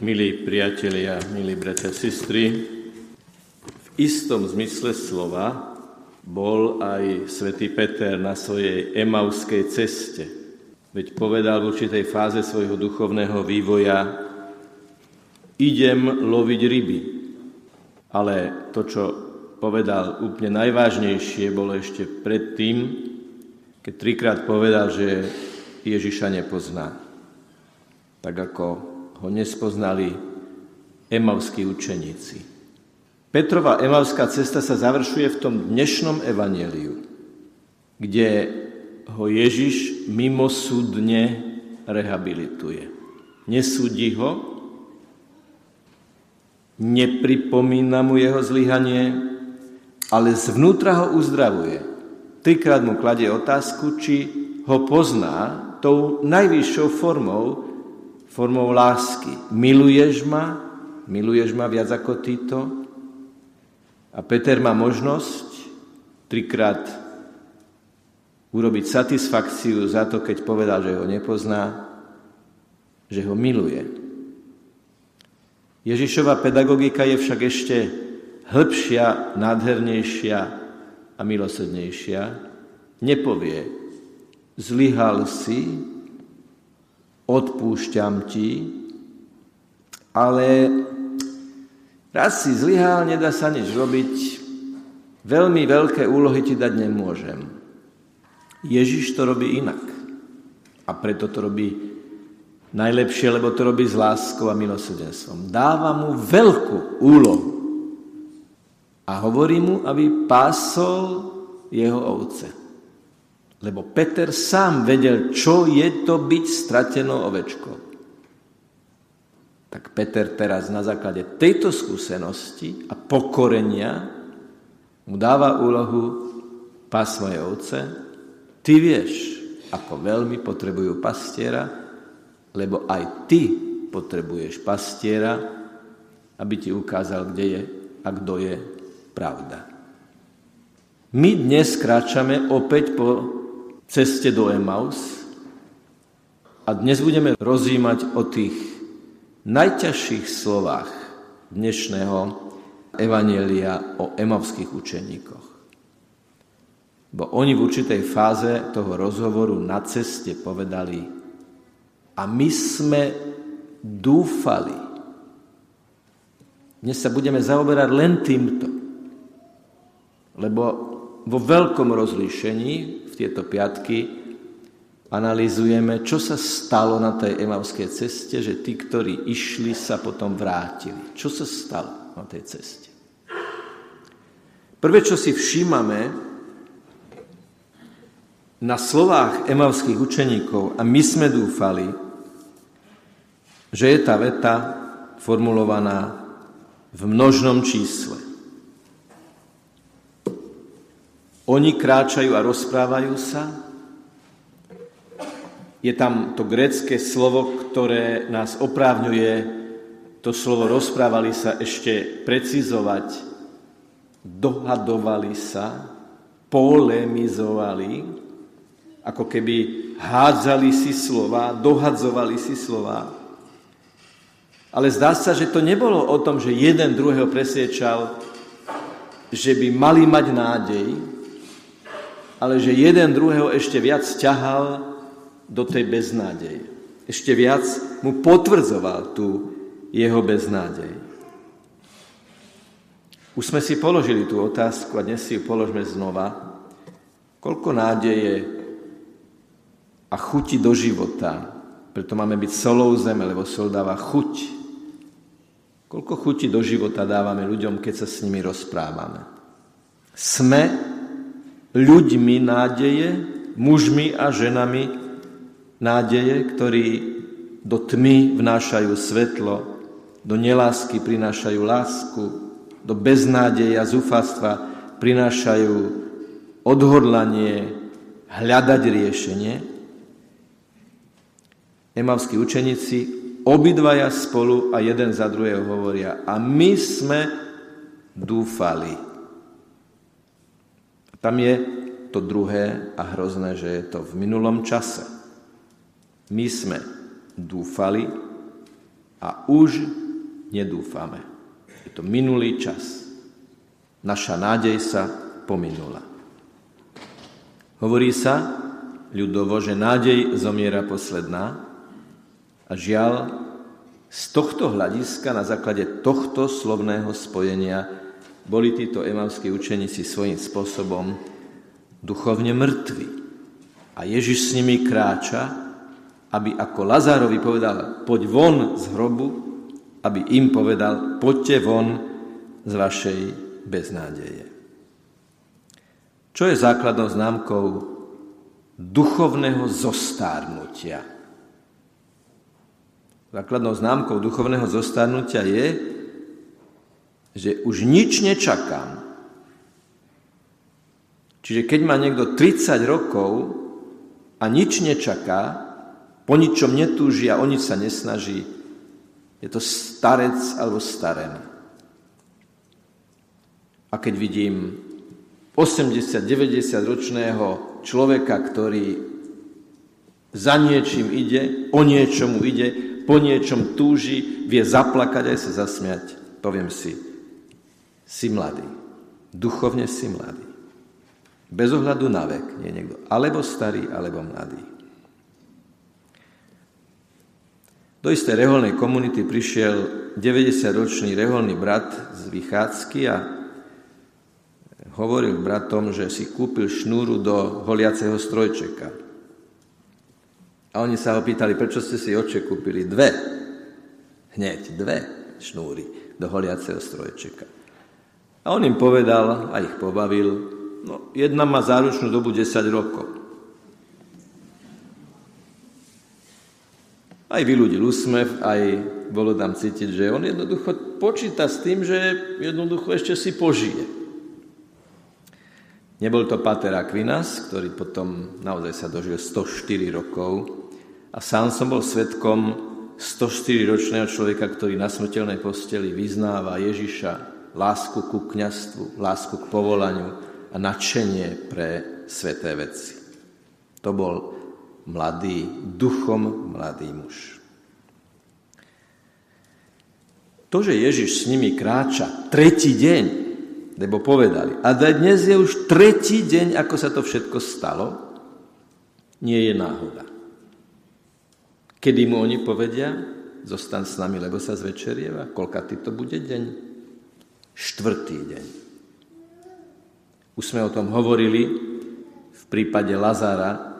Milí priatelia, milí bratia sestry, v istom zmysle slova bol aj svätý Peter na svojej emauskej ceste. Veď povedal v určitej fáze svojho duchovného vývoja idem loviť ryby. Ale to, čo povedal úplne najvážnejšie, bolo ešte predtým, keď trikrát povedal, že Ježiša nepozná. Tak ako ho nespoznali emavskí učeníci. Petrova emavská cesta sa završuje v tom dnešnom evaneliu, kde ho Ježiš mimosúdne rehabilituje. Nesúdi ho, nepripomína mu jeho zlyhanie, ale zvnútra ho uzdravuje. Trikrát mu kladie otázku, či ho pozná tou najvyššou formou, formou lásky. Miluješ ma? Miluješ ma viac ako týto? A Peter má možnosť trikrát urobiť satisfakciu za to, keď povedal, že ho nepozná, že ho miluje. Ježišova pedagogika je však ešte hĺbšia, nádhernejšia a milosrdnejšia. Nepovie, zlyhal si, odpúšťam ti, ale raz si zlyhal, nedá sa nič robiť, veľmi veľké úlohy ti dať nemôžem. Ježiš to robí inak. A preto to robí najlepšie, lebo to robí s láskou a milosrdenstvom. Dáva mu veľkú úlohu. A hovorí mu, aby pásol jeho ovce. Lebo Peter sám vedel, čo je to byť stratenou ovečkou. Tak Peter teraz na základe tejto skúsenosti a pokorenia mu dáva úlohu pás moje ovce. Ty vieš, ako veľmi potrebujú pastiera, lebo aj ty potrebuješ pastiera, aby ti ukázal, kde je a kto je pravda. My dnes kráčame opäť po ceste do Emaus a dnes budeme rozímať o tých najťažších slovách dnešného Evanielia o emavských učeníkoch. Bo oni v určitej fáze toho rozhovoru na ceste povedali a my sme dúfali. Dnes sa budeme zaoberať len týmto, lebo vo veľkom rozlíšení tieto piatky analizujeme, čo sa stalo na tej emavskej ceste, že tí, ktorí išli, sa potom vrátili. Čo sa stalo na tej ceste? Prvé, čo si všímame na slovách emavských učeníkov, a my sme dúfali, že je tá veta formulovaná v množnom čísle. Oni kráčajú a rozprávajú sa. Je tam to grecké slovo, ktoré nás oprávňuje to slovo rozprávali sa ešte precizovať. Dohadovali sa, polemizovali, ako keby hádzali si slova, dohadzovali si slova. Ale zdá sa, že to nebolo o tom, že jeden druhého presviečal, že by mali mať nádej, ale že jeden druhého ešte viac ťahal do tej beznádeje. Ešte viac mu potvrdzoval tú jeho beznádej. Už sme si položili tú otázku a dnes si ju položme znova. Koľko nádeje a chuti do života, preto máme byť solou zeme, lebo sol dáva chuť. Koľko chuti do života dávame ľuďom, keď sa s nimi rozprávame. Sme ľuďmi nádeje, mužmi a ženami nádeje, ktorí do tmy vnášajú svetlo, do nelásky prinášajú lásku, do beznádeje a zúfalstva prinášajú odhodlanie hľadať riešenie. Emavskí učeníci obidvaja spolu a jeden za druhého hovoria a my sme dúfali. Tam je to druhé a hrozné, že je to v minulom čase. My sme dúfali, a už nedúfame. Je to minulý čas. Naša nádej sa pominula. Hovorí sa ľudovo, že nádej zomiera posledná a žiaľ, z tohto hľadiska, na základe tohto slovného spojenia, boli títo emavskí učeníci svojím spôsobom duchovne mŕtvi. A Ježiš s nimi kráča, aby ako Lazárovi povedal, poď von z hrobu, aby im povedal, poďte von z vašej beznádeje. Čo je základnou známkou duchovného zostárnutia? Základnou známkou duchovného zostárnutia je, že už nič nečakám. Čiže keď má niekto 30 rokov a nič nečaká, po ničom netúži a o nič sa nesnaží, je to starec alebo starený. A keď vidím 80-90 ročného človeka, ktorý za niečím ide, o niečomu ide, po niečom túži, vie zaplakať aj sa zasmiať, poviem si, si mladý, duchovne si mladý. Bez ohľadu na vek je niekto alebo starý, alebo mladý. Do istej reholnej komunity prišiel 90-ročný reholný brat z Vychádzky a hovoril bratom, že si kúpil šnúru do holiaceho strojčeka. A oni sa ho pýtali, prečo ste si oče kúpili dve, hneď dve šnúry do holiaceho strojčeka. A on im povedal a ich pobavil, no jedna má záručnú dobu 10 rokov. Aj vyľudil úsmev, aj bolo tam cítiť, že on jednoducho počíta s tým, že jednoducho ešte si požije. Nebol to Pater Aquinas, ktorý potom naozaj sa dožil 104 rokov a sám som bol svetkom 104-ročného človeka, ktorý na smrteľnej posteli vyznáva Ježiša, lásku ku kňastvu, lásku k povolaniu a nadšenie pre sveté veci. To bol mladý, duchom mladý muž. To, že Ježiš s nimi kráča tretí deň, lebo povedali, a dnes je už tretí deň, ako sa to všetko stalo, nie je náhoda. Kedy mu oni povedia, zostan s nami, lebo sa zvečerieva, ty to bude deň? Štvrtý deň. Už sme o tom hovorili v prípade Lazara,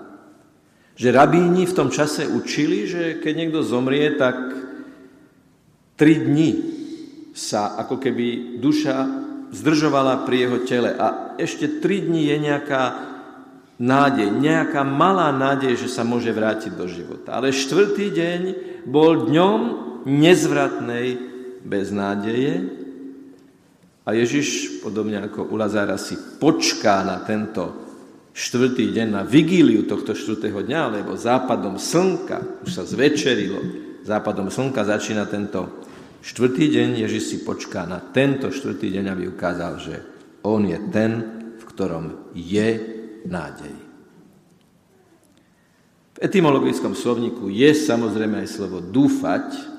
že rabíni v tom čase učili, že keď niekto zomrie, tak tri dni sa ako keby duša zdržovala pri jeho tele a ešte tri dni je nejaká nádej, nejaká malá nádej, že sa môže vrátiť do života. Ale štvrtý deň bol dňom nezvratnej beznádeje a Ježiš, podobne ako u Lazára, si počká na tento štvrtý deň na vigíliu tohto štvrtého dňa, lebo západom slnka, už sa zvečerilo, západom slnka začína tento štvrtý deň, Ježiš si počká na tento štvrtý deň, aby ukázal, že on je ten, v ktorom je nádej. V etymologickom slovníku je samozrejme aj slovo dúfať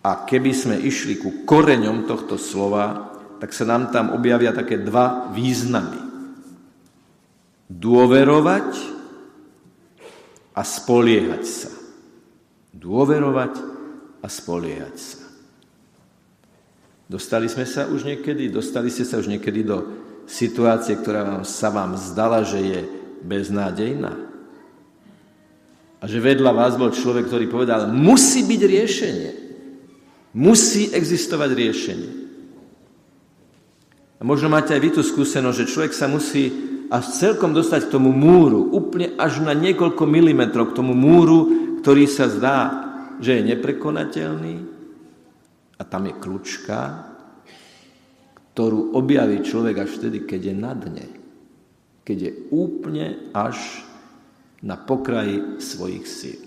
a keby sme išli ku koreňom tohto slova, tak sa nám tam objavia také dva významy dôverovať a spoliehať sa. Dôverovať a spoliehať sa. Dostali sme sa už niekedy, dostali ste sa už niekedy do situácie, ktorá sa vám zdala, že je beznádejná. A že vedľa vás bol človek, ktorý povedal, musí byť riešenie. Musí existovať riešenie. A možno máte aj vy tú skúsenosť, že človek sa musí až celkom dostať k tomu múru, úplne až na niekoľko milimetrov k tomu múru, ktorý sa zdá, že je neprekonateľný. A tam je kľúčka, ktorú objaví človek až vtedy, keď je na dne. Keď je úplne až na pokraji svojich síl.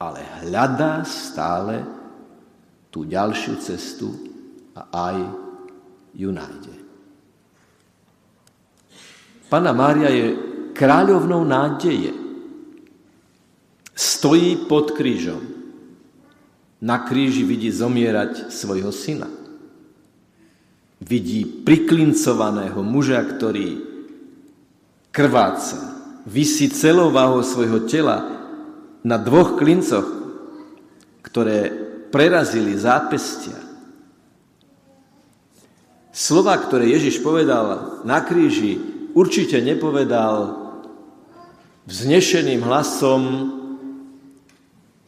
Ale hľadá stále tú ďalšiu cestu a aj ju nájde. Pana Mária je kráľovnou nádeje. Stojí pod krížom. Na kríži vidí zomierať svojho syna. Vidí priklincovaného muža, ktorý krváca, vysí celou váhou svojho tela na dvoch klincoch, ktoré prerazili zápestia. Slova, ktoré Ježiš povedal na kríži, určite nepovedal vznešeným hlasom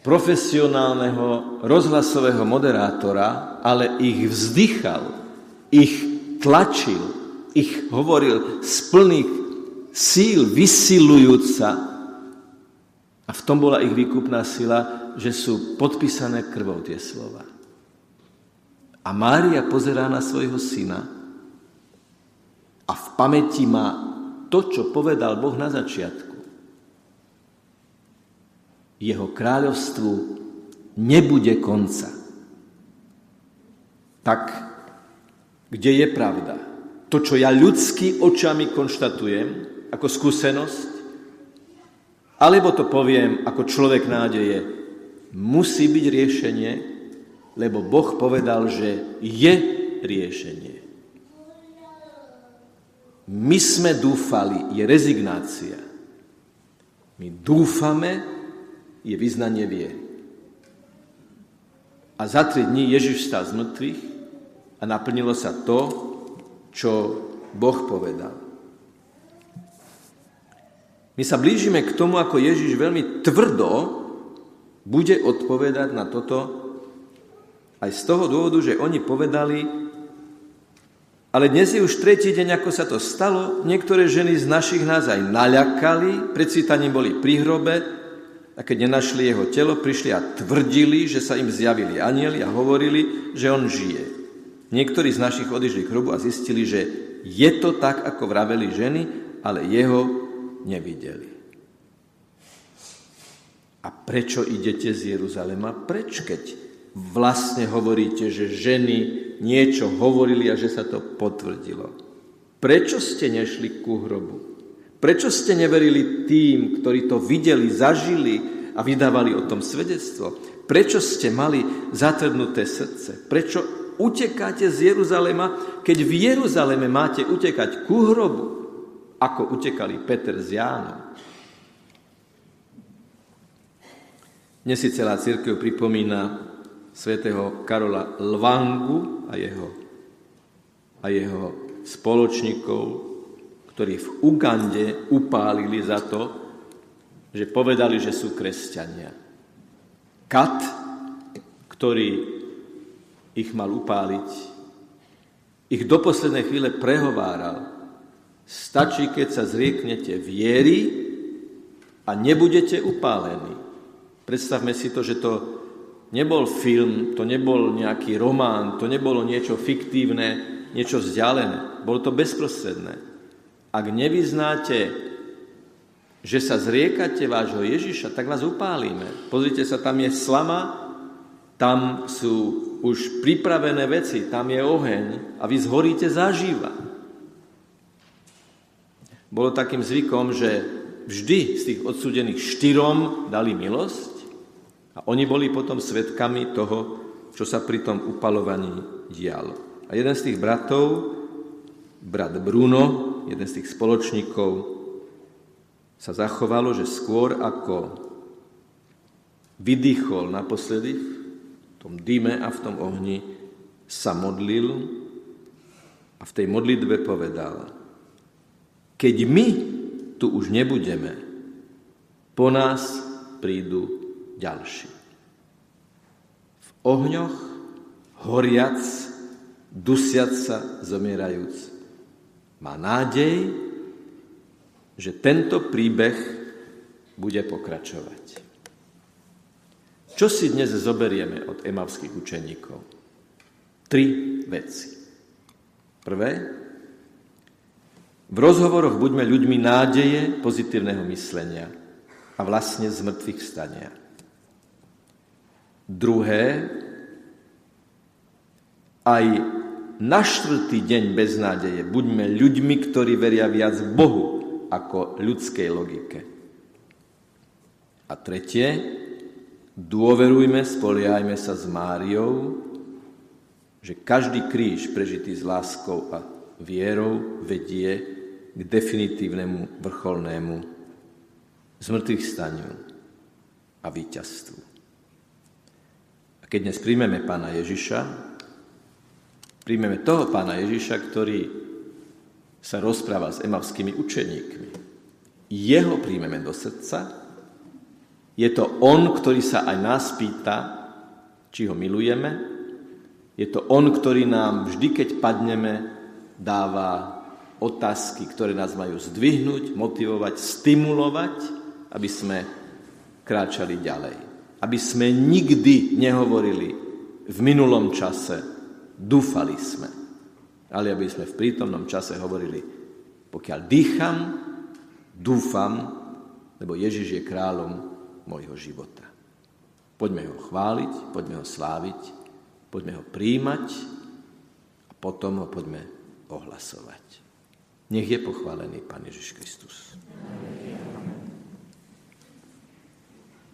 profesionálneho rozhlasového moderátora, ale ich vzdychal, ich tlačil, ich hovoril z plných síl, vysilujúca. A v tom bola ich výkupná sila, že sú podpísané krvou tie slova. A Mária pozerá na svojho syna a v pamäti má to, čo povedal Boh na začiatku jeho kráľovstvu nebude konca. Tak kde je pravda? To, čo ja ľudský očami konštatujem ako skúsenosť, alebo to poviem ako človek nádeje, musí byť riešenie, lebo Boh povedal, že je riešenie. My sme dúfali, je rezignácia. My dúfame, je vyznanie viery. A za tri dní Ježiš stal z mŕtvych a naplnilo sa to, čo Boh povedal. My sa blížime k tomu, ako Ježiš veľmi tvrdo bude odpovedať na toto, aj z toho dôvodu, že oni povedali, ale dnes je už tretí deň, ako sa to stalo, niektoré ženy z našich nás aj naľakali, predsvítaní boli pri hrobe, a keď nenašli jeho telo, prišli a tvrdili, že sa im zjavili anieli a hovorili, že on žije. Niektorí z našich odišli k hrobu a zistili, že je to tak, ako vraveli ženy, ale jeho nevideli. A prečo idete z Jeruzalema preč, keď vlastne hovoríte, že ženy niečo hovorili a že sa to potvrdilo? Prečo ste nešli ku hrobu? Prečo ste neverili tým, ktorí to videli, zažili a vydávali o tom svedectvo? Prečo ste mali zatrhnuté srdce? Prečo utekáte z Jeruzalema, keď v Jeruzaleme máte utekať ku hrobu, ako utekali Peter s Jánom? Dnes si celá církev pripomína svätého Karola Lvangu a jeho, a jeho spoločníkov, ktorí v Ugande upálili za to, že povedali, že sú kresťania. Kat, ktorý ich mal upáliť, ich do poslednej chvíle prehováral. Stačí, keď sa zrieknete viery a nebudete upálení. Predstavme si to, že to nebol film, to nebol nejaký román, to nebolo niečo fiktívne, niečo vzdialené. Bolo to bezprostredné. Ak nevyznáte, že sa zriekate vášho Ježiša, tak vás upálime. Pozrite sa, tam je slama, tam sú už pripravené veci, tam je oheň a vy zhoríte zaživa. Bolo takým zvykom, že vždy z tých odsudených štyrom dali milosť a oni boli potom svetkami toho, čo sa pri tom upalovaní dialo. A jeden z tých bratov, brat Bruno, jeden z tých spoločníkov, sa zachovalo, že skôr ako vydýchol naposledy v tom dime a v tom ohni, sa modlil a v tej modlitbe povedal, keď my tu už nebudeme, po nás prídu ďalší. V ohňoch, horiac, dusiac sa, zomierajúc, má nádej, že tento príbeh bude pokračovať. Čo si dnes zoberieme od emavských učeníkov? Tri veci. Prvé, v rozhovoroch buďme ľuďmi nádeje, pozitívneho myslenia a vlastne z mŕtvych stania. Druhé, aj na štvrtý deň beznádeje buďme ľuďmi, ktorí veria viac Bohu ako ľudskej logike. A tretie, Dôverujme, spoliehajme sa s Máriou, že každý kríž prežitý s láskou a vierou vedie k definitívnemu vrcholnému zmrtvých staniu a víťazstvu. Keď dnes príjmeme pána Ježiša, príjmeme toho pána Ježiša, ktorý sa rozpráva s emavskými učeníkmi. Jeho príjmeme do srdca, je to on, ktorý sa aj nás pýta, či ho milujeme, je to On, ktorý nám vždy, keď padneme, dáva otázky, ktoré nás majú zdvihnúť, motivovať, stimulovať, aby sme kráčali ďalej. Aby sme nikdy nehovorili v minulom čase, dúfali sme, ale aby sme v prítomnom čase hovorili, pokiaľ dýcham, dúfam, lebo Ježiš je kráľom môjho života. Poďme ho chváliť, poďme ho sláviť, Poďme ho príjmať a potom ho poďme ohlasovať. Nech je pochválený Pán Ježiš Kristus.